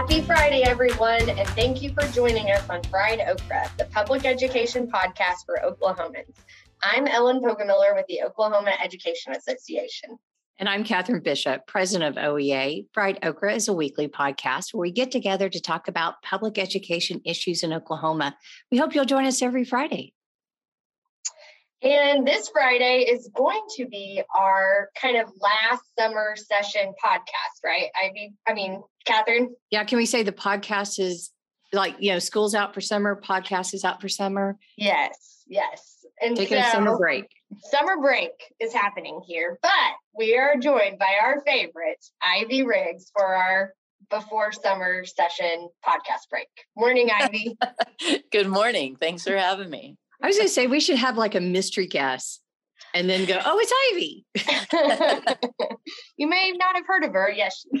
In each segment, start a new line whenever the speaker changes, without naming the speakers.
Happy Friday, everyone, and thank you for joining us on Fried Okra, the public education podcast for Oklahomans. I'm Ellen Poggemiller with the Oklahoma Education Association.
And I'm Katherine Bishop, president of OEA. Fried Okra is a weekly podcast where we get together to talk about public education issues in Oklahoma. We hope you'll join us every Friday.
And this Friday is going to be our kind of last summer session podcast, right? I mean, I mean, Katherine.
Yeah, can we say the podcast is like you know, school's out for summer, podcast is out for summer?
Yes, yes.
And taking so, a summer break.
Summer break is happening here, but we are joined by our favorite, Ivy Riggs, for our before summer session podcast break. Morning, Ivy.
Good morning. Thanks for having me.
I was going to say we should have like a mystery guest and then go, oh, it's Ivy.
you may not have heard of her. Yes,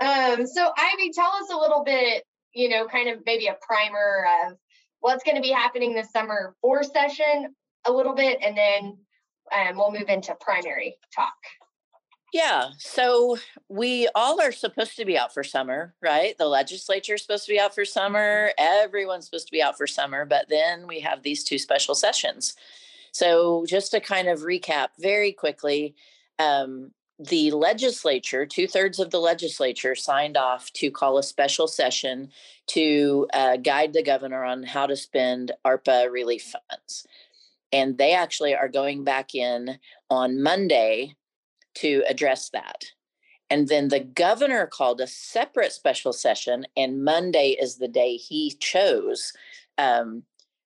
um, so, Ivy, tell us a little bit, you know, kind of maybe a primer of what's going to be happening this summer for session a little bit, and then um, we'll move into primary talk.
Yeah. So we all are supposed to be out for summer, right? The legislature is supposed to be out for summer. Everyone's supposed to be out for summer. But then we have these two special sessions. So just to kind of recap very quickly, um, the legislature, two thirds of the legislature, signed off to call a special session to uh, guide the governor on how to spend ARPA relief funds. And they actually are going back in on Monday to address that. And then the governor called a separate special session, and Monday is the day he chose um,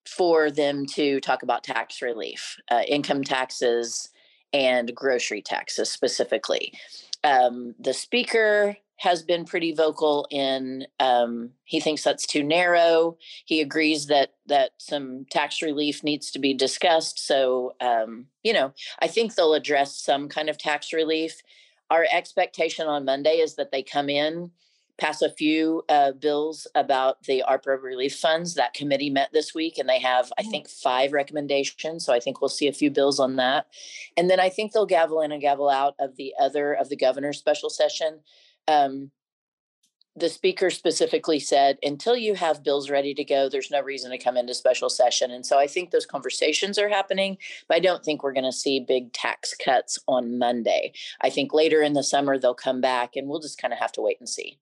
for them to talk about tax relief, uh, income taxes, and grocery taxes specifically. Um, the speaker has been pretty vocal in um, he thinks that's too narrow. He agrees that that some tax relief needs to be discussed. So um, you know i think they'll address some kind of tax relief. Our expectation on monday is that they come in pass a few uh, bills about the arpa relief funds. That committee met this week and they have i mm. think five recommendations. So i think we'll see a few bills on that. And then i think they'll gavel in and gavel out of the other of the governor's special session um, the speaker specifically said, until you have bills ready to go, there's no reason to come into special session. And so I think those conversations are happening, but I don't think we're going to see big tax cuts on Monday. I think later in the summer they'll come back and we'll just kind of have to wait and see.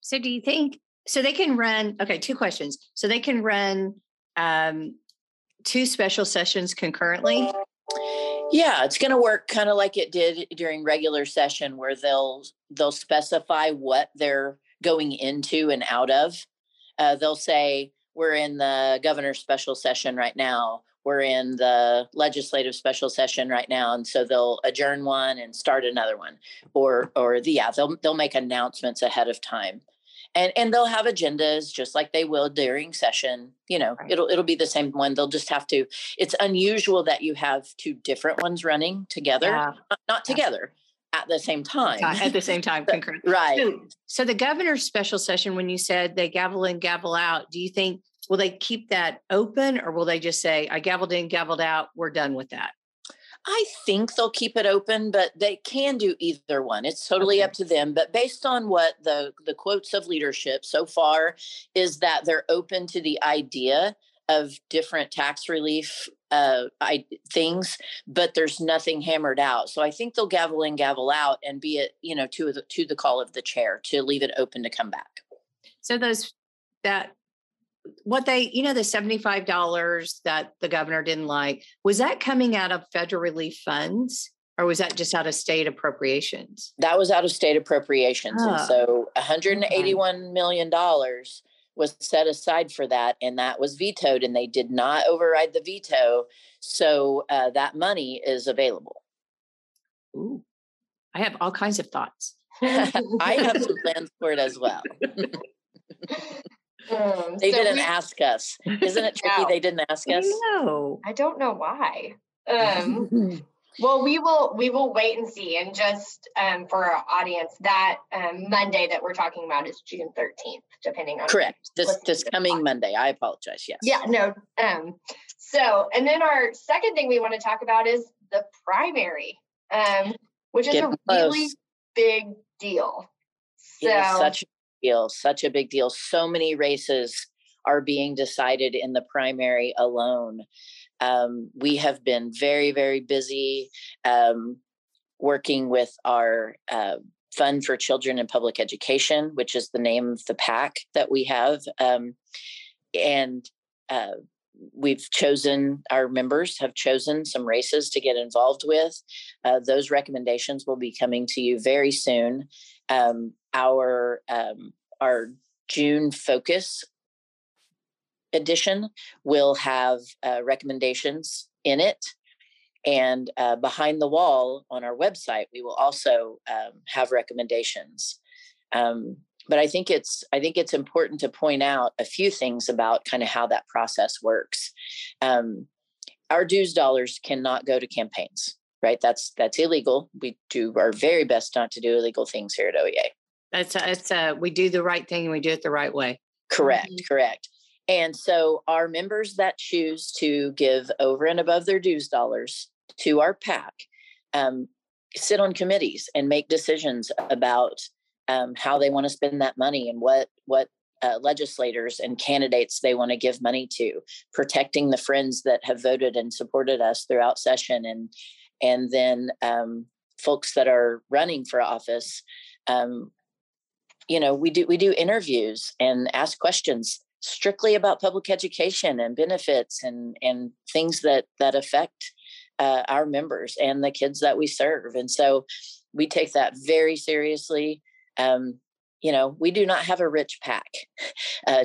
So do you think so they can run okay, two questions. So they can run um two special sessions concurrently?
Yeah, it's going to work kind of like it did during regular session where they'll they'll specify what they're going into and out of. Uh, they'll say we're in the governor's special session right now. We're in the legislative special session right now, and so they'll adjourn one and start another one, or or the yeah they'll they'll make announcements ahead of time and and they'll have agendas just like they will during session you know right. it'll it'll be the same one they'll just have to it's unusual that you have two different ones running together yeah. not, not together at the same time.
at the same time
concurrent. right.
So, so the governor's special session when you said they gavel in gavel out do you think will they keep that open or will they just say i gavelled in gavelled out we're done with that
I think they'll keep it open, but they can do either one. It's totally okay. up to them. But based on what the the quotes of leadership so far is that they're open to the idea of different tax relief uh, I, things, but there's nothing hammered out. So I think they'll gavel in, gavel out, and be it you know to the to the call of the chair to leave it open to come back.
So those that what they, you know, the $75 that the governor didn't like, was that coming out of federal relief funds? Or was that just out of state appropriations?
That was out of state appropriations. Oh. And so $181 million was set aside for that, and that was vetoed, and they did not override the veto. So uh, that money is available.
Ooh, I have all kinds of thoughts.
I have some plans for it as well. Um, they so didn't we, ask us. Isn't it tricky? No. They didn't ask us.
No,
I don't know why. Um, well, we will we will wait and see. And just um, for our audience, that um, Monday that we're talking about is June thirteenth, depending on
correct. This this coming Monday. I apologize. Yes.
Yeah. No. Um. So, and then our second thing we want to talk about is the primary, um, which is Get a close. really big deal. So
it is such a deal, such a big deal. So many races are being decided in the primary alone. Um, we have been very, very busy um, working with our uh, Fund for Children in Public Education, which is the name of the pack that we have. Um, and uh, we've chosen, our members have chosen some races to get involved with. Uh, those recommendations will be coming to you very soon. Um, our um, our June focus edition will have uh, recommendations in it. And uh, behind the wall on our website, we will also um, have recommendations. Um, but I think it's I think it's important to point out a few things about kind of how that process works. Um, our dues dollars cannot go to campaigns, right? That's that's illegal. We do our very best not to do illegal things here at OEA.
That's it's uh we do the right thing and we do it the right way.
Correct, mm-hmm. correct. And so our members that choose to give over and above their dues dollars to our PAC um, sit on committees and make decisions about um, how they want to spend that money and what what uh, legislators and candidates they want to give money to, protecting the friends that have voted and supported us throughout session, and and then um, folks that are running for office. Um, you know, we do we do interviews and ask questions strictly about public education and benefits and and things that that affect uh, our members and the kids that we serve. And so we take that very seriously um, you know, we do not have a rich pack Uh,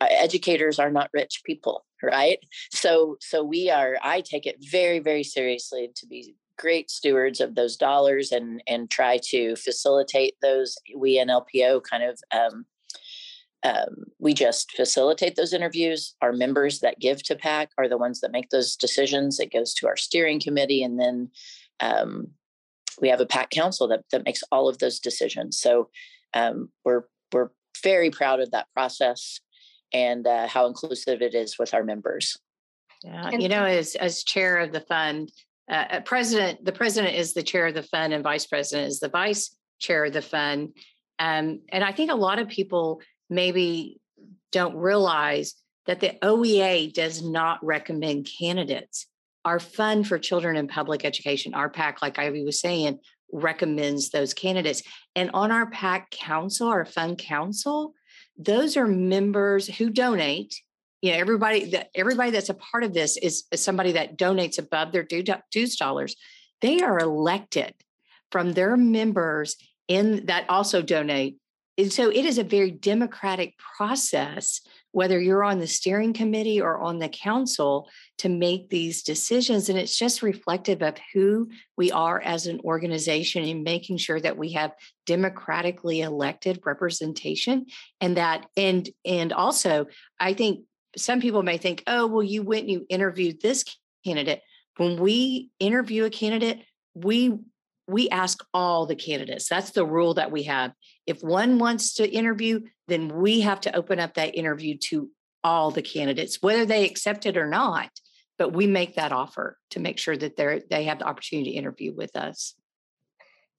educators are not rich people, right? So, so we are. I take it very, very seriously to be great stewards of those dollars and and try to facilitate those. We in LPO kind of. Um, um, we just facilitate those interviews. Our members that give to PAC are the ones that make those decisions. It goes to our steering committee, and then um, we have a PAC council that, that makes all of those decisions. So um, we're we're very proud of that process and uh, how inclusive it is with our members.
Yeah, you know, as as chair of the fund, uh, uh, president, the president is the chair of the fund, and vice president is the vice chair of the fund. Um, and I think a lot of people maybe don't realize that the OEA does not recommend candidates our fund for children in public education, our PAC, like Ivy was saying, recommends those candidates. And on our PAC council, our fund council, those are members who donate. You know, everybody that everybody that's a part of this is, somebody that donates above their dues dollars. They are elected from their members in that also donate. And so it is a very democratic process whether you're on the steering committee or on the council to make these decisions. And it's just reflective of who we are as an organization and making sure that we have democratically elected representation and that and and also I think some people may think, oh, well, you went and you interviewed this candidate. When we interview a candidate, we we ask all the candidates. That's the rule that we have. If one wants to interview, then we have to open up that interview to all the candidates, whether they accept it or not. But we make that offer to make sure that they're they have the opportunity to interview with us.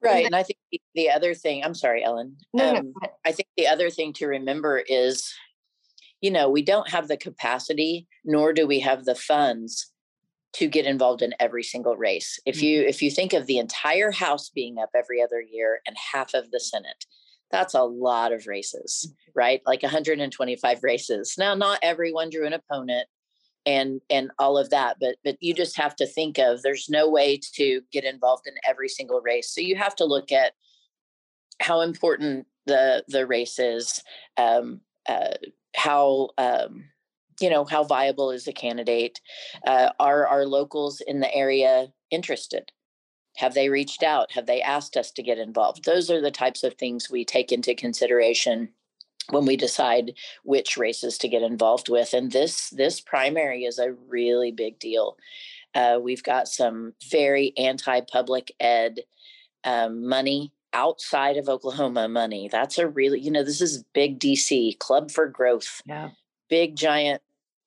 Right. And I think the other thing, I'm sorry, Ellen. No, um, no. I think the other thing to remember is, you know, we don't have the capacity, nor do we have the funds to get involved in every single race. If you mm-hmm. if you think of the entire house being up every other year and half of the senate, that's a lot of races, mm-hmm. right? Like 125 races. Now not everyone drew an opponent and and all of that, but but you just have to think of there's no way to get involved in every single race. So you have to look at how important the the race is, um, uh, how um, you know how viable is a candidate uh, are our locals in the area interested? Have they reached out? Have they asked us to get involved? Those are the types of things we take into consideration when we decide which races to get involved with and this this primary is a really big deal. Uh, we've got some very anti-public ed um, money outside of oklahoma money. That's a really you know this is big dc club for growth
yeah.
big giant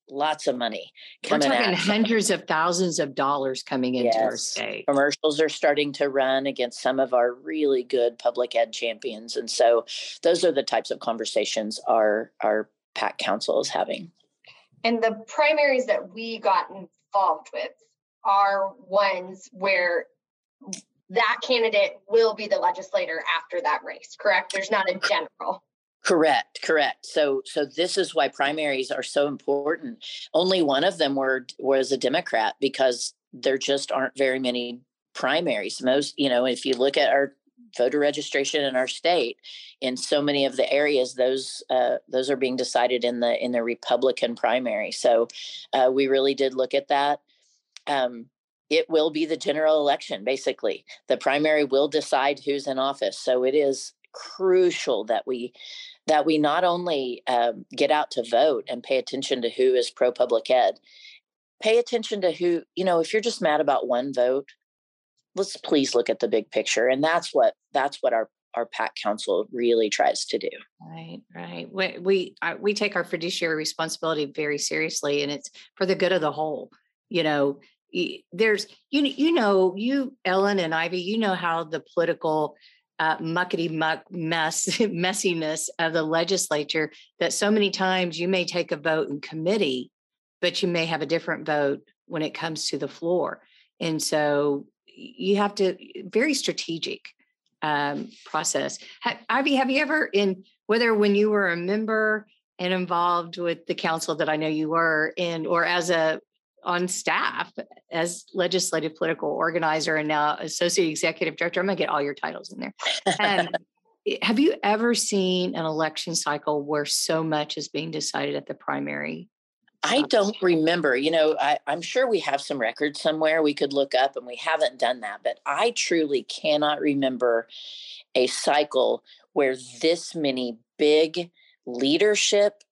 lots of money
We're talking
at
hundreds of thousands of dollars coming into our state.
commercials are starting to run against some of our really good public ed champions and so those are the types of conversations our our pac council is having
And the primaries that we got involved with are ones where that candidate will be the legislator after that race, correct? There's not a general.
Correct correct. So so this is why primaries are so important. Only one of them were was a democrat because there just aren't very many primaries. Most you know if you look at our voter registration in our state in so many of the areas those uh, those are being decided in the in the republican primary. So uh, we really did look at that. Um, it will be the general election basically. The primary will decide who's in office. So it is crucial that we that we not only um, get out to vote and pay attention to who is pro public ed pay attention to who you know if you're just mad about one vote let's please look at the big picture and that's what that's what our our pac council really tries to do
Right, right. We we I, we take our fiduciary responsibility very seriously, and it's for the good of the whole. You know, there's you you know you Ellen and Ivy, you know how the political uh, muckety muck mess messiness of the legislature that so many times you may take a vote in committee, but you may have a different vote when it comes to the floor, and so you have to very strategic um, process. Ivy, have you ever in whether when you were a member and involved with the council that I know you were in, or as a on staff as legislative political organizer and now associate executive director, I'm gonna get all your titles in there. Um, have you ever seen an election cycle where so much is being decided at the primary?
I don't remember. You know, I, I'm sure we have some records somewhere we could look up, and we haven't done that. But I truly cannot remember a cycle where this many big leadership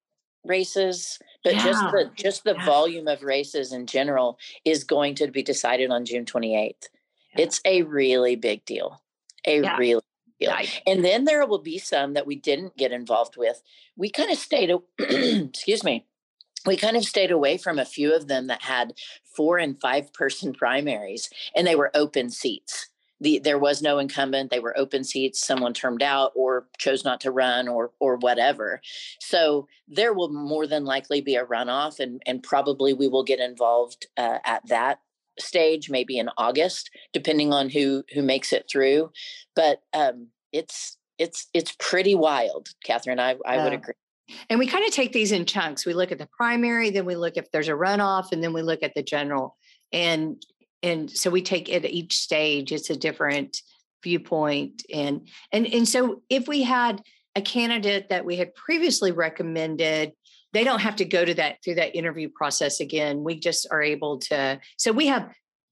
races, but just the just the
yeah.
volume of races in general is going to be decided on June 28th.
Yeah.
It's a really big deal. A
Yeah.
really big deal. And then there will be some that we didn't get involved with. We kind of stayed, excuse me, we kind of stayed away from a few of them that had four and five person primaries and they were open seats. The, there was no incumbent they were open seats someone termed out or chose not to run or or whatever so there will more than likely be a runoff and and probably we will get involved uh, at that stage maybe in august depending on who who makes it through but um it's it's it's pretty wild katherine i i would agree
And we kind of take these in chunks. We look at the primary, then we look if there's a runoff, and then we look at the general. And and so we take it at each stage. It's a different viewpoint. And and and so if we had a candidate that we had previously recommended, they don't have to go to that through that interview process again. We just are able to. So we have,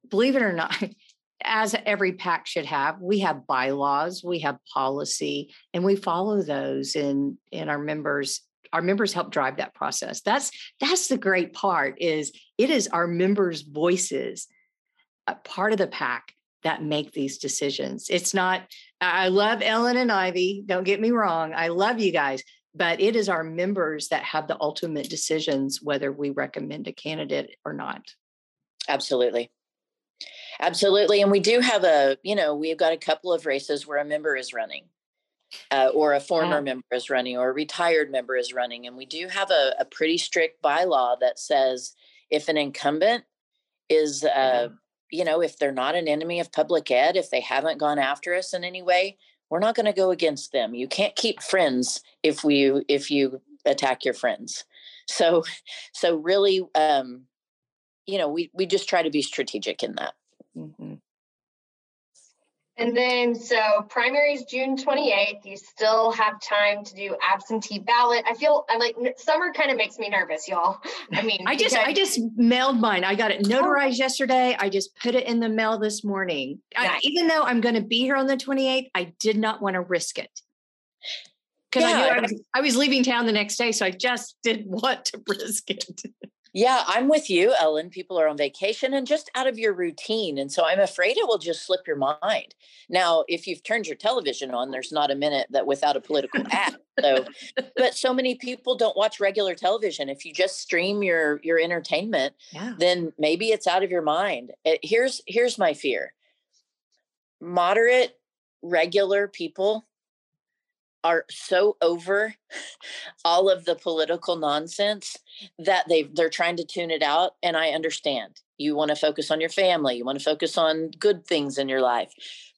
believe it or not, as every pack should have, we have bylaws, we have policy, and we follow those. And and our members our members help drive that process that's that's the great part is it is our members voices part of the pack that make these decisions it's not i love ellen and ivy don't get me wrong i love you guys but it is our members that have the ultimate decisions whether we recommend a candidate or not
Absolutely. Absolutely. And we do have a, you know, we've got a couple of races where a member is running. Uh, or a former
Yeah.
member is running, or a retired member is running. And we do have a, a pretty strict bylaw that says if an incumbent is, uh, you know, if they're not an enemy of public ed, if they haven't gone after us in any way, we're not going to go against them. You can't keep friends if we if you attack your friends. So, so really, um, you know, we we just try to be strategic in that.
Mhm.
And then, so primaries June 28th, you still have time to do absentee ballot. I feel I like summer kind of makes me nervous, y'all. I mean,
i just i just mailed mine i got it oh. notarized yesterday i just put it in the mail this morning I, even though i'm going to be here on the 28th i did not want to risk it because I knew
Yeah.
I was, I was leaving town the next day, so I just didn't want to risk it.
Yeah, I'm with you, Ellen. People are on vacation and just out of your routine. And so I'm afraid it will just slip your mind. Now, if you've turned your television on, there's not a minute that without a political ad. So, but so many people don't watch regular television. If you just stream your your entertainment, yeah. then maybe it's out of your mind. It, eh, here's here's my fear. Moderate regular people are so over all of the political nonsense that they they're trying to tune it out and I understand. You want to focus on your family, you want to focus on good things in your life.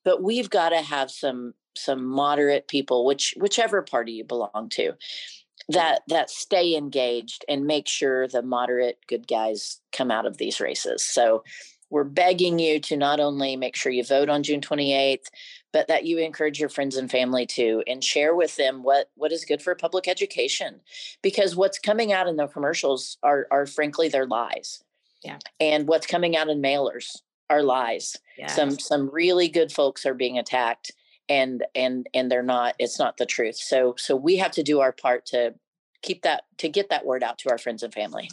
But we've got to have some some moderate people which whichever party you belong to that that stay engaged and make sure the moderate good guys come out of these races. So we're begging you to not only make sure you vote on June 28th, but that you encourage your friends and family to and share with them what what is good for public education because what's coming out in the commercials are are frankly their lies.
Yeah.
And what's coming out in mailers are lies. Yes. some some really good folks are being attacked and and and they're not it's not the truth. So so we have to do our part to keep that to get that word out to our friends and family.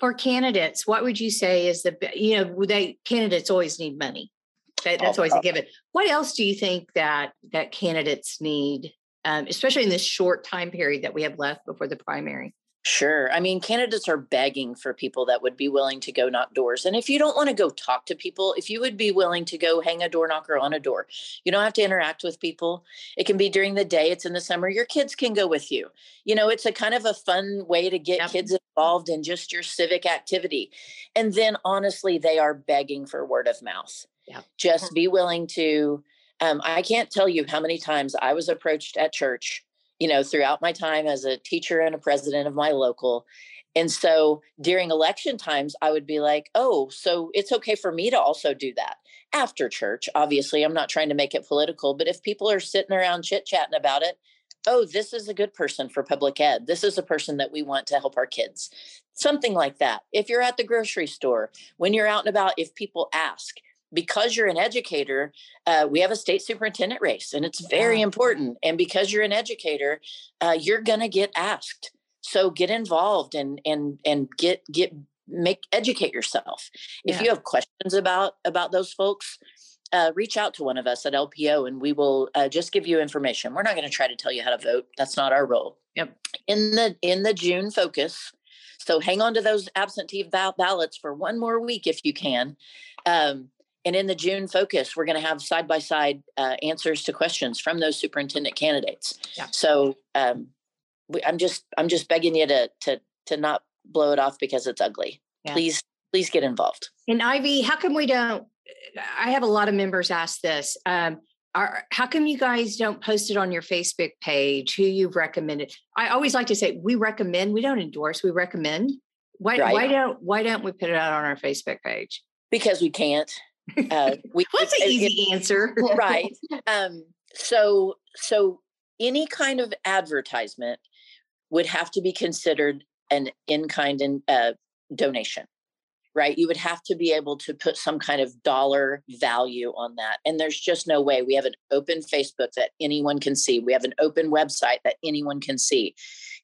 For candidates what would you say is the you know they candidates always need money that, that's always a given. What else do you think that that candidates need, um, especially in this short time period that we have left before the primary?
Sure. I mean, candidates are begging for people that would be willing to go knock doors. And if you don't want to go talk to people, if you would be willing to go hang a door knocker on a door, you don't have to interact with people. It can be during the day, it's in the summer. Your kids can go with you. You know, it's a kind of a fun way to get yep. kids involved in just your civic activity. And then honestly, they are begging for word of mouth.
Yeah.
Just be willing to. Um, I can't tell you how many times I was approached at church, you know, throughout my time as a teacher and a president of my local. And so during election times, I would be like, oh, so it's okay for me to also do that after church. Obviously, I'm not trying to make it political, but if people are sitting around chit chatting about it, oh, this is a good person for public ed. This is a person that we want to help our kids. Something like that. If you're at the grocery store, when you're out and about, if people ask, because you're an educator, uh, we have a state superintendent race, and it's very yeah. important. And because you're an educator, uh, you're going to get asked. So get involved and and and get get make educate yourself. Yeah. If you have questions about about those folks, uh, reach out to one of us at LPO, and we will uh, just give you information. We're not going to try to tell you how to vote. That's not our role.
Yep.
In the in the June focus. So hang on to those absentee ballots for one more week if you can. Um, and in the June focus, we're going to have side by side answers to questions from those superintendent candidates.
Yeah.
So um, we, I'm just I'm just begging you to to to not blow it off because it's ugly. Yeah. Please please get involved.
And Ivy, how come we don't? I have a lot of members ask this. Um, are, how come you guys don't post it on your Facebook page? Who you've recommended? I always like to say we recommend. We don't endorse. We recommend. Why? Right. Why don't Why don't we put it out on our Facebook page?
Because we can't. Uh,
we, What's an easy it, answer?
right. Um, so, so any kind of advertisement would have to be considered an in-kind in, uh, donation right you would have to be able to put some kind of dollar value on that and there's just no way we have an open facebook that anyone can see we have an open website that anyone can see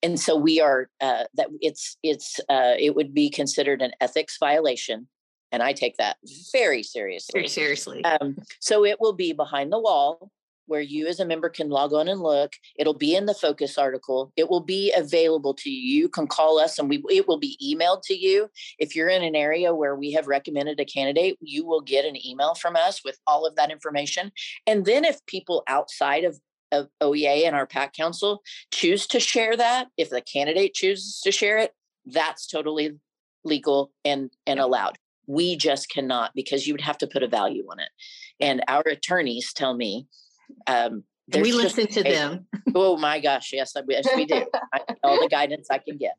and so we are uh, that it's it's uh, it would be considered an ethics violation and I take that very seriously.
Very seriously.
Um, so it will be behind the wall where you as a member can log on and look. It'll be in the focus article. It will be available to you. You can call us and we it will be emailed to you. If you're in an area where we have recommended a candidate, you will get an email from us with all of that information. And then if people outside of of OEA and our PAC council choose to share that, if the candidate chooses to share it, that's totally legal and and allowed. We just cannot because you would have to put a value on it. And our attorneys tell me, um,
we listen to them.
oh my gosh, yes, yes we do. I, all the guidance I can get.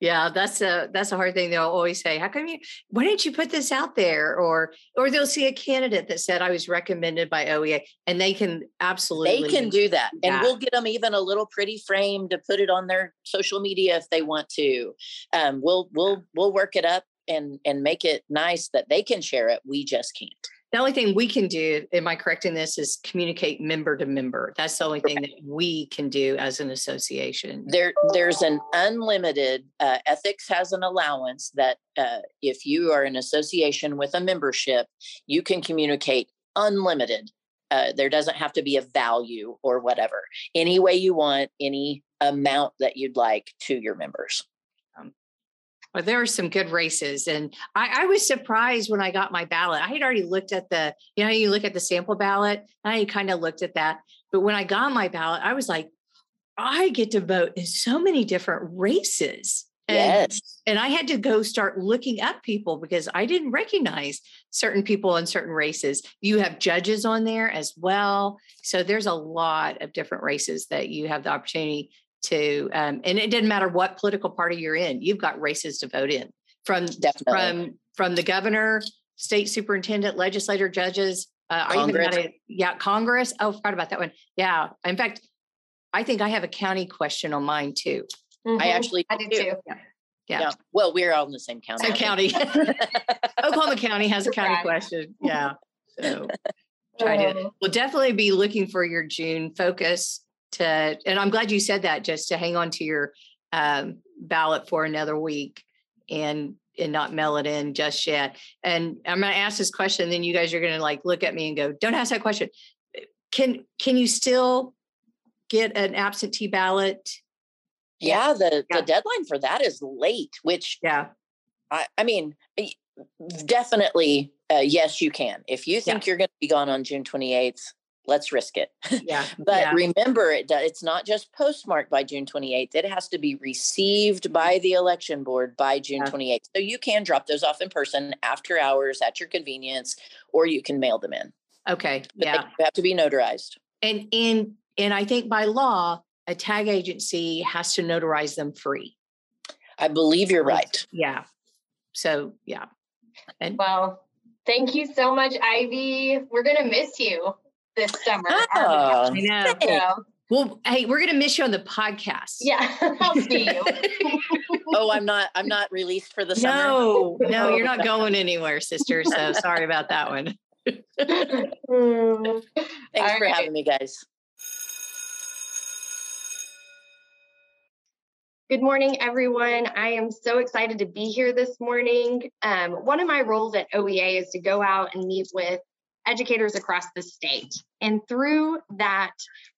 Yeah, that's a that's a hard thing. They'll always say, "How come you? Why didn't you put this out there?" Or or they'll see a candidate that said, "I was recommended by OEA," and they can absolutely
they can do that, and we'll get them even a little pretty frame to put it on their social media if they want to. Um, we'll we'll we'll work it up and and make it nice that they can share it we just can't
The only thing we can do, am I correct in this, is communicate member to member. That's the only thing that we can do as an association.
There, there's an unlimited, uh, ethics has an allowance that, uh, if you are an association with a membership, you can communicate unlimited. Uh, there doesn't have to be a value or whatever. Any way you want, any amount that you'd like to your members.
Well, there were some good races, and I, I, was surprised when I got my ballot. I had already looked at the, you know, you look at the sample ballot, and I kind of looked at that. But when I got my ballot, I was like, I get to vote in so many different races. And,
yes.
And I had to go start looking up people because I didn't recognize certain people in certain races. You have judges on there as well. So there's a lot of different races that you have the opportunity to um, and it didn't matter what political party you're in you've got races to vote in from
Definitely.
from from the governor state superintendent legislator judges uh, I even a, yeah congress oh forgot about that one yeah in fact i think i have a county question on mine too
mm-hmm. i actually
i do too
yeah. yeah. yeah.
Well, we're all in the same county.
Same county. Oklahoma County has a county question. Yeah. So try to, oh. we'll definitely be looking for your June focus to, and I'm glad you said that, just to hang on to your um, ballot for another week and and not mail it in just yet. And I'm going to ask this question, then you guys are going to like look at me and go, "Don't ask that question." Can can you still get an absentee ballot?
Yeah, the yeah. the deadline for that is late. Which
yeah,
I I mean, definitely uh, yes, you can. If you think yeah. you're going to be gone on June 28th, let's risk it.
Yeah.
but
yeah.
remember, it it's not just postmarked by June 28th. It has to be received mm-hmm. by the election board by June yeah. 28th. So you can drop those off in person after hours at your convenience, or you can mail them in.
Okay.
But
yeah.
They have to be notarized.
And in and I think by law, a tag agency has to notarize them free.
I believe you're right.
Yeah. So yeah.
And well, thank you so much, Ivy. We're gonna miss you this summer. Oh,
I know. So, well, hey, we're gonna miss you on the podcast.
Yeah, I'll see you.
oh, I'm not. I'm not released for the summer.
No, no, you're not going anywhere, sister. So sorry about that one.
Thanks All for right. having me, guys.
Good morning, everyone. I am so excited to be here this morning. Um, one of my roles at OEA is to go out and meet with educators across the state. And through that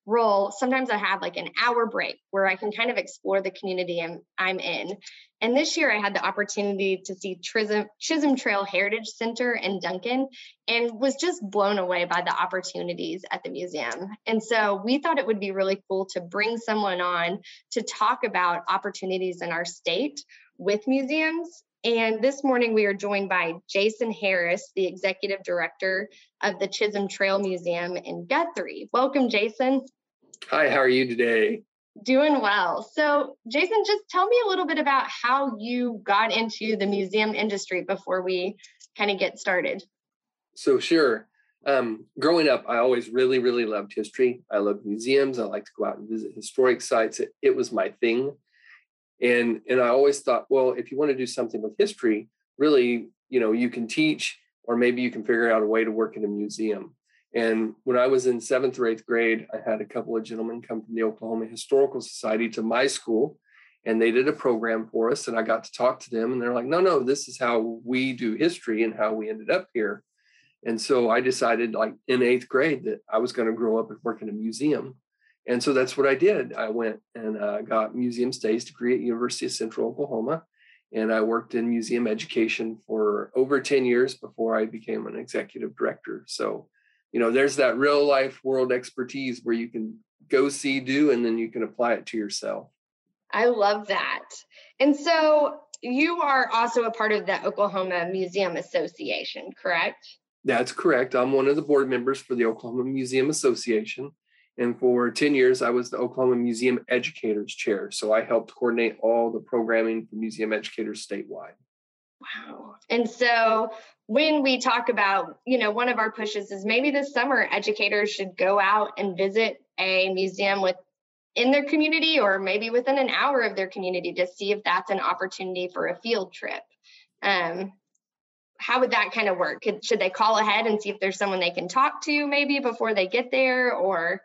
role, sometimes I have like an hour break where I can kind of explore the community I'm, I'm in. And this year I had the opportunity to see Chisholm, Chisholm Trail Heritage Center in Duncan and was just blown away by the opportunities at the museum. And so we thought it would be really cool to bring someone on to talk about opportunities in our state with museums and this morning we are joined by Jason Harris, the executive director of the Chisholm Trail Museum in Guthrie. Welcome, Jason.
Hi, how are you today?
Doing well. So, Jason, just tell me a little bit about how you got into the museum industry before we kind of get started.
So, sure. Um, growing up, I always really, really loved history. I loved museums. I like to go out and visit historic sites. It, it was my thing and and i always thought well if you want to do something with history really you know you can teach or maybe you can figure out a way to work in a museum. And when i was in seventh or eighth grade i had a couple of gentlemen come from the oklahoma historical society to my school and they did a program for us and i got to talk to them and they're like no no this is how we do history and how we ended up here. And so i decided like in eighth grade that i was going to grow up and work in a museum and so that's what I did. I went and uh, got museum studies degree at University of Central Oklahoma, and I worked in museum education for over 10 years before I became an executive director. So, you know, there's that real life world expertise where you can go see, do, and then you can apply it to yourself.
I love that. And so you are also a part of the Oklahoma Museum Association, correct?
That's correct. I'm one of the board members for the Oklahoma Museum Association. And for 10 years, I was the Oklahoma Museum Educators Chair. So I helped coordinate all the programming for museum educators statewide.
Wow. And so when we talk about, you know, one of our pushes is maybe this summer educators should go out and visit a museum with in their community or maybe within an hour of their community to see if that's an opportunity for a field trip. Um, how would that kind of work? Could, should they call ahead and see if there's someone they can talk to maybe before they get there or?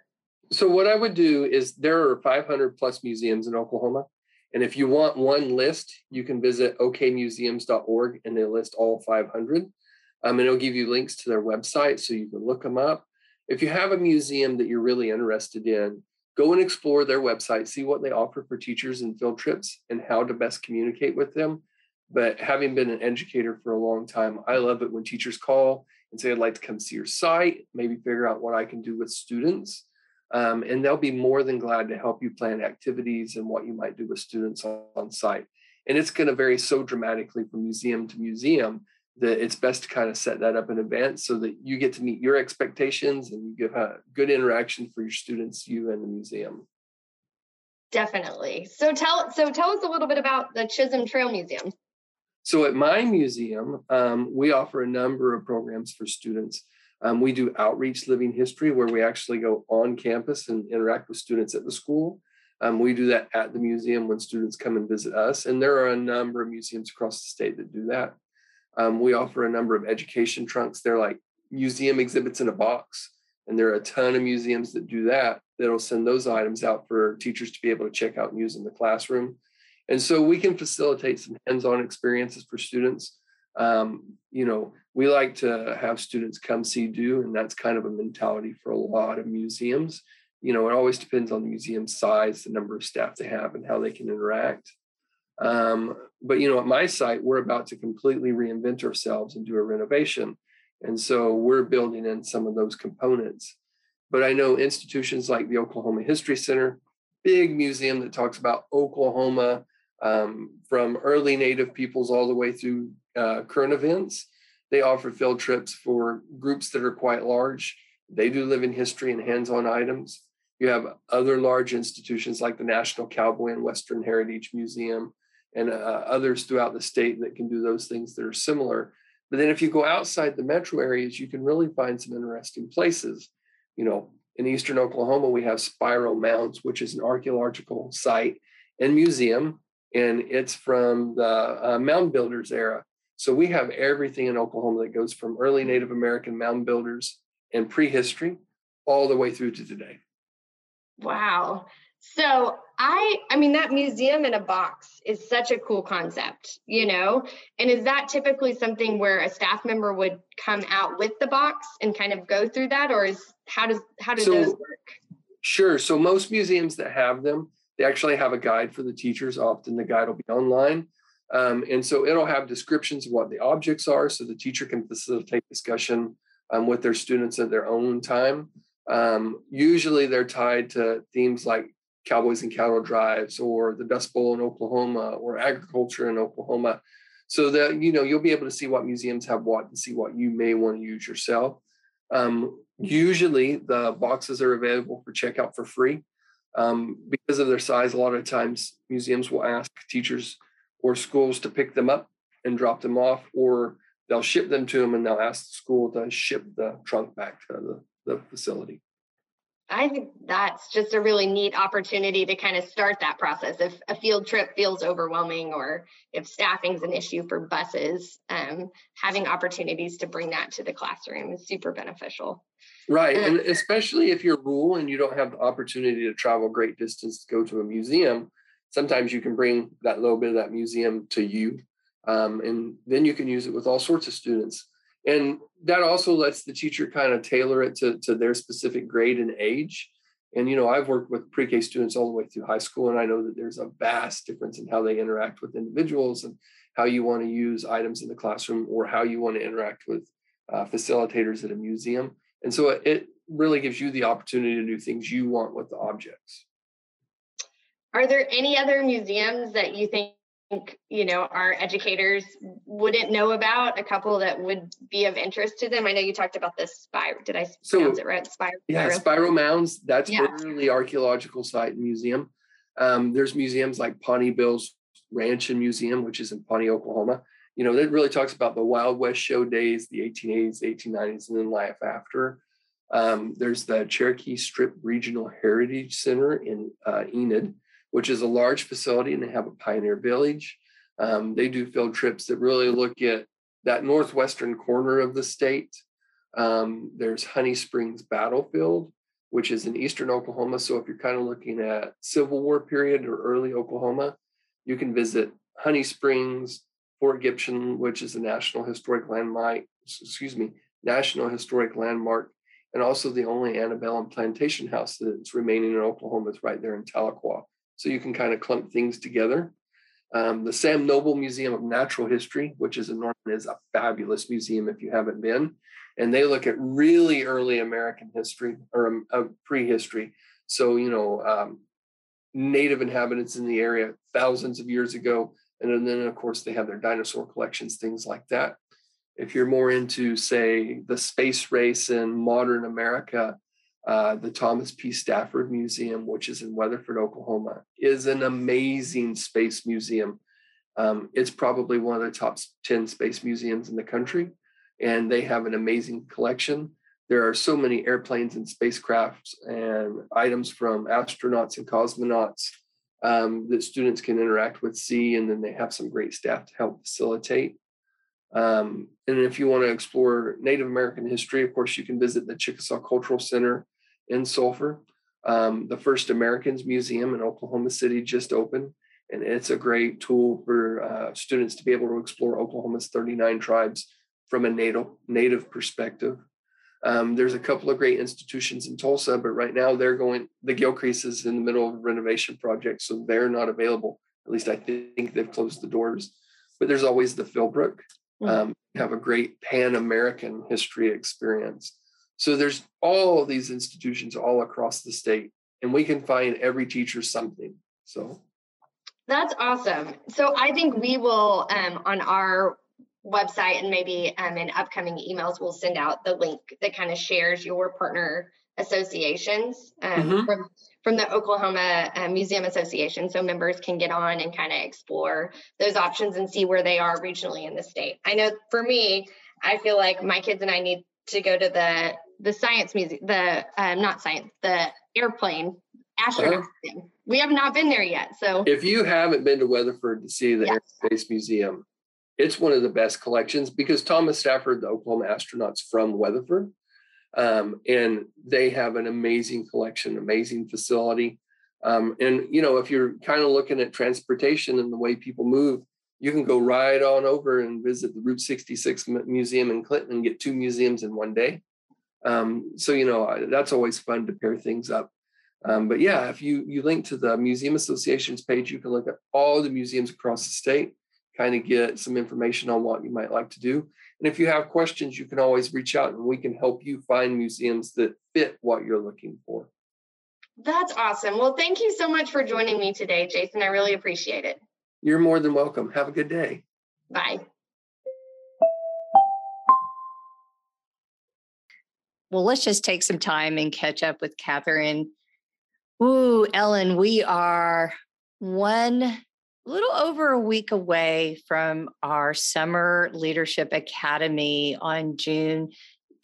So what I would do is there are 500 plus museums in Oklahoma. And if you want one list, you can visit okmuseums.org and they list all 500. Um, and it'll give you links to their website so you can look them up. If you have a museum that you're really interested in, go and explore their website, see what they offer for teachers and field trips and how to best communicate with them. But having been an educator for a long time, I love it when teachers call and say, I'd like to come see your site, maybe figure out what I can do with students. Um, and they'll be more than glad to help you plan activities and what you might do with students on, on site. And it's going to vary so dramatically from museum to museum that it's best to kind of set that up in advance so that you get to meet your expectations and you give a good interaction for your students, you and the museum.
Definitely. So tell so tell us a little bit about the Chisholm Trail Museum.
So at my museum, um, we offer a number of programs for students. Um, we do outreach living history where we actually go on campus and interact with students at the school. Um, we do that at the museum when students come and visit us. And there are a number of museums across the state that do that. Um, we offer a number of education trunks. They're like museum exhibits in a box. And there are a ton of museums that do that, that'll send those items out for teachers to be able to check out and use in the classroom. And so we can facilitate some hands-on experiences for students. Um, you know, we like to have students come see do, and that's kind of a mentality for a lot of museums. You know, it always depends on the museum size, the number of staff they have, and how they can interact. Um, but you know, at my site, we're about to completely reinvent ourselves and do a renovation. And so we're building in some of those components. But I know institutions like the Oklahoma History Center, big museum that talks about Oklahoma um, from early Native peoples all the way through uh, current events. They offer field trips for groups that are quite large. They do living history and hands on items. You have other large institutions like the National Cowboy and Western Heritage Museum and uh, others throughout the state that can do those things that are similar. But then if you go outside the metro areas, you can really find some interesting places. You know, in eastern Oklahoma, we have Spiro Mounds, which is an archaeological site and museum and it's from the uh, mound builders era. So we have everything in Oklahoma that goes from early hmm. Native American mound builders and prehistory all the way through to today.
Wow. So I I mean that museum in a box is such a cool concept, you know? And is that typically something where a staff member would come out with the box and kind of go through that or is how does how do so, those work?
Sure. So most museums that have them, they actually have a guide for the teachers. Often the guide will be online. Um, and so it'll have descriptions of what the objects are so the teacher can facilitate discussion um, with their students at their own time. Um, usually they're tied to themes like cowboys and cattle drives or the Dust Bowl in Oklahoma or agriculture in Oklahoma. So that you know you'll be able to see what museums have what and see what you may want to use yourself. Um, usually the boxes are available for checkout for free. Um, because of their size, a lot of times museums will ask teachers or schools to pick them up and drop them off, or they'll ship them to them and they'll ask the school to ship the trunk back to the, the facility.
I think that's just a really neat opportunity to kind of start that process. If a field trip feels overwhelming or if staffing's an issue for buses, um, having opportunities to bring that to the classroom is super beneficial.
Right. And especially if you're rural and you don't have the opportunity to travel great distance to go to a museum, sometimes you can bring that little bit of that museum to you. Um, and then you can use it with all sorts of students. And that also lets the teacher kind of tailor it to, to their specific grade and age. And, you know, I've worked with pre K students all the way through high school, and I know that there's a vast difference in how they interact with individuals and how you want to use items in the classroom or how you want to interact with uh, facilitators at a museum. And so it really gives you the opportunity to do things you want with the objects.
Are there any other museums that you think you know our educators wouldn't know about? A couple that would be of interest to them. I know you talked about this spiral. Did I so, pronounce it right?
Spiral. Yeah, Spiro Mounds. That's yeah. literally archaeological site and museum. Um, there's museums like Pawnee Bill's Ranch and Museum, which is in Pawnee, Oklahoma you know, that really talks about the Wild West show days, the 1880s, 1890s, and then life after. Um, there's the Cherokee Strip Regional Heritage Center in uh, Enid, which is a large facility, and they have a pioneer village. Um, they do field trips that really look at that northwestern corner of the state, um, there's Honey Springs Battlefield, which is in eastern Oklahoma. So if you're kind of looking at Civil War period or early Oklahoma, you can visit Honey Springs, Fort Gibson, which is a National Historic Landmark, excuse me, National Historic Landmark, and also the only antebellum plantation house that's remaining in Oklahoma is right there in Tahlequah. So you can kind of clump things together. Um, the Sam Noble Museum of Natural History, which is in Norman, is a fabulous museum if you haven't been. And they look at really early American history or um, uh, prehistory. So, you know, um, native inhabitants in the area thousands of years ago. And then, of course, they have their dinosaur collections, things like that. If you're more into, say, the space race in modern America, uh, the Thomas P. Stafford Museum, which is in Weatherford, Oklahoma, is an amazing space museum. Um, it's probably one of the top 10 space museums in the country, and they have an amazing collection. There are so many airplanes and spacecrafts and items from astronauts and cosmonauts um, that students can interact with, see, and then they have some great staff to help facilitate. Um, and if you want to explore Native American history, of course, you can visit the Chickasaw Cultural Center in Sulphur. Um, the First Americans Museum in Oklahoma City just opened, and it's a great tool for uh, students to be able to explore Oklahoma's 39 tribes from a native, native perspective. Um, there's a couple of great institutions in Tulsa, but right now they're going, the Gilcrease is in the middle of a renovation project, so they're not available. At least I think they've closed the doors. But there's always the Philbrook. Mm-hmm. Um, have a great Pan American history experience. So there's all these institutions all across the state, and we can find every teacher something. So
that's awesome. So I think we will um, on our website and maybe um, in upcoming emails we'll send out the link that kind of shares your partner associations um, mm-hmm. from from the Oklahoma uh, Museum Association, so members can get on and kind of explore those options and see where they are regionally in the state. I know for me, I feel like my kids and I need to go to the the science museum, the um, not science, the airplane astronaut uh-huh. We have not been there yet. So
if you haven't been to Weatherford to see the yes. Air Space Museum, it's one of the best collections because Thomas Stafford, the Oklahoma astronaut's from Weatherford. Um, and they have an amazing collection, amazing facility. Um, and you know, if you're kind of looking at transportation and the way people move, you can go right on over and visit the Route 66 Museum in Clinton and get two museums in one day. Um, so you know that's always fun to pair things up. Um, but yeah, if you you link to the Museum Association's page, you can look at all the museums across the state, kind of get some information on what you might like to do. And if you have questions, you can always reach out and we can help you find museums that fit what you're looking for.
That's awesome. Well, thank you so much for joining me today, Jason. I really appreciate it.
You're more than welcome. Have a good day.
Bye.
Well, let's just take some time and catch up with Katherine. Ooh, Ellen, we are one little over a week away from our Summer Leadership Academy on June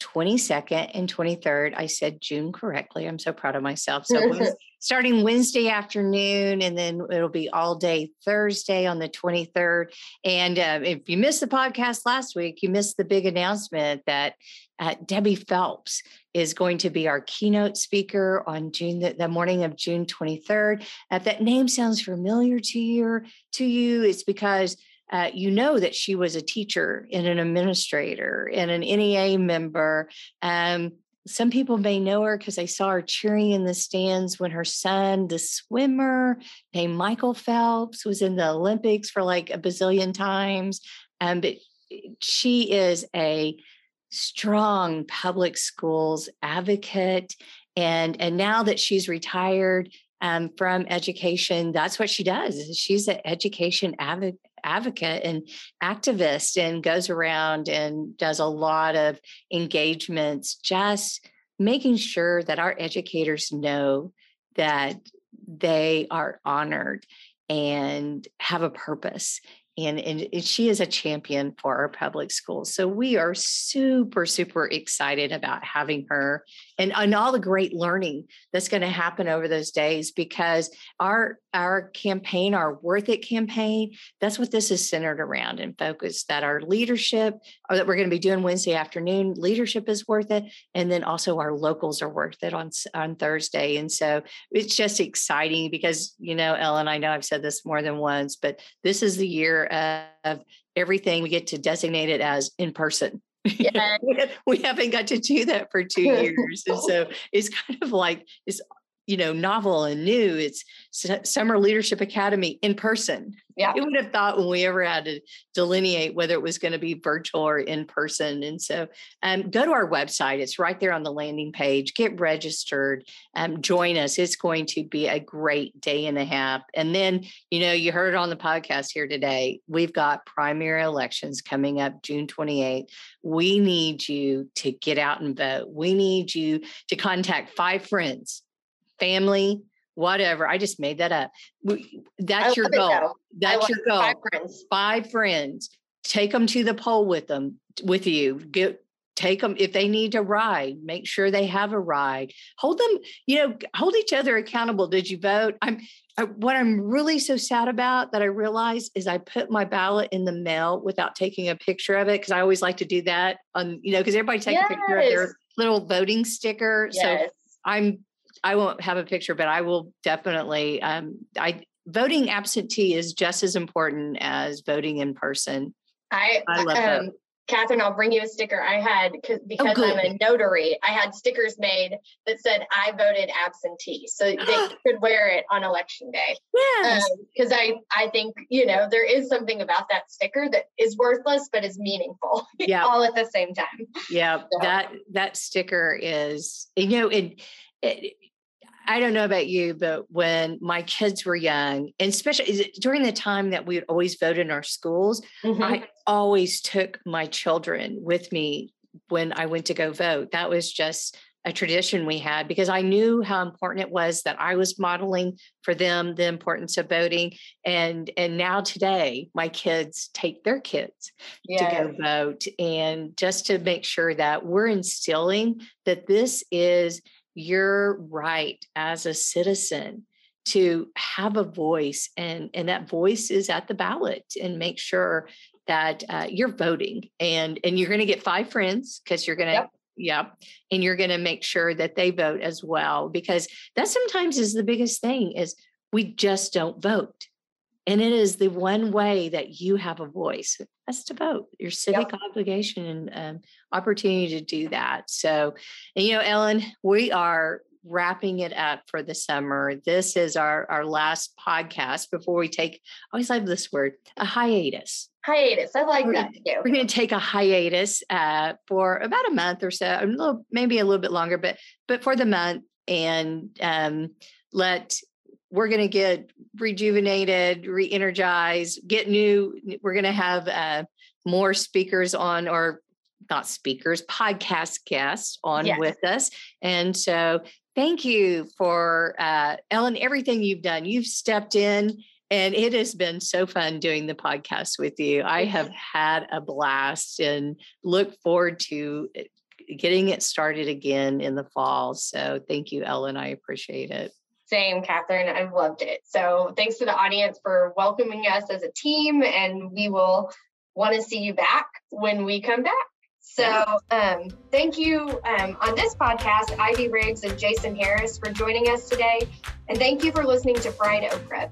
22nd and 23rd. I said June correctly. I'm so proud of myself. So starting Wednesday afternoon, and then it'll be all day Thursday on the 23rd. And uh, if you missed the podcast last week, you missed the big announcement that uh, Debbie Phelps is going to be our keynote speaker on June the, the morning of June 23rd. If that name sounds familiar to you, to you, it's because uh, you know that she was a teacher and an administrator and an NEA member. Um, some people may know her because they saw her cheering in the stands when her son, the swimmer named Michael Phelps, was in the Olympics for like a bazillion times. Um, but she is a strong public schools advocate. And, and now that she's retired um, from education, that's what she does. She's an education advocate advocate and activist and goes around and does a lot of engagements, just making sure that our educators know that they are honored and have a purpose and, and she is a champion for our public schools. So we are super, super excited about having her and, and all the great learning that's going to happen over those days because our our campaign, our Worth It campaign, that's what this is centered around and focused that our leadership or that we're going to be doing Wednesday afternoon, leadership is worth it. And then also our locals are worth it on, on Thursday. And so it's just exciting because, you know, Ellen, I know I've said this more than once, but this is the year of everything we get to designate it as in person. Yeah. we haven't got to do that for two years. And so it's kind of like it's you know novel and new it's summer leadership academy in person. Yeah. You would have thought when we ever had to delineate whether it was going to be virtual or in person? And so um, go to our website it's right there on the landing page get registered um, join us it's going to be a great day and a half. And then you know you heard on the podcast here today we've got primary elections coming up june 28th we need you to get out and vote. We need you to contact five friends family, whatever. I just made that up. That's your goal. That's your goal. Five friends. Five friends. Take them to the poll with them, with you. Get take them if they need to ride make sure they have a ride hold them you know hold each other accountable did you vote i'm I, what i'm really so sad about that i realized is i put my ballot in the mail without taking a picture of it because i always like to do that on you know because everybody takes yes. a picture of their little voting sticker yes. so i'm I won't have a picture, but I will definitely. Um, I voting absentee is just as important as voting in person.
I I love um, that. Katherine, I'll bring you a sticker. I had oh, because oh, I'm a notary. I had stickers made that said I voted absentee, so they could wear it on election day. Yes, because um, I I think you know there is something about that sticker that is worthless but is meaningful. Yeah, all at the same time.
Yeah, so. that that sticker is you know it, it I don't know about you, but when my kids were young, and especially during the time that we would always vote in our schools, mm-hmm. I always took my children with me when I went to go vote. That was just a tradition we had because I knew how important it was that I was modeling for them the importance of voting. And and now today, my kids take their kids yes. to go vote, and just to make sure that we're instilling that this is you're right as a citizen to have a voice and and that voice is at the ballot and make sure that uh, you're voting and and you're going to get five friends because you're going to yep. yeah and you're going to make sure that they vote as well because that sometimes is the biggest thing is we just don't vote and it is the one way that you have a voice. That's to vote your civic yep. obligation and um, opportunity to do that. So and you know ellen we are wrapping it up for the summer. This is our our last podcast before we take I always love this word a hiatus.
Hiatus i like we're, that too.
we're going to take a hiatus uh, for about a month or so a little maybe a little bit longer but but for the month and um, let we're going to get rejuvenated, re-energized, get new. We're going to have uh, more speakers on, or not speakers, podcast guests on yes. with us. And so, thank you for uh, Ellen, everything you've done. You've stepped in. And it has been so fun doing the podcast with you. I have had a blast and look forward to uh, getting it started again in the fall. So thank you, Ellen. I appreciate it.
Same, Katherine. I've loved it. So thanks to the audience for welcoming us as a team, and we will want to see you back when we come back. So um, thank you um, on this podcast, Ivy Riggs and Jason Harris for joining us today. And thank you for listening to Fried Okra,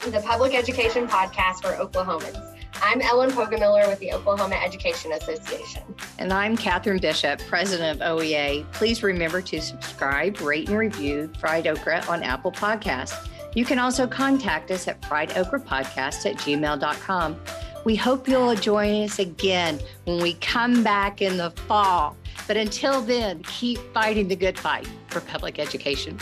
the public education podcast for Oklahomans. I'm Ellen Poggemiller with the Oklahoma Education Association.
And I'm Katherine Bishop, president of OEA. Please remember to subscribe, rate, and review Fried Okra on Apple Podcasts. You can also contact us at friedokrapodcast at gmail.com. We hope you'll join us again when we come back in the fall. But until then, keep fighting the good fight for public education.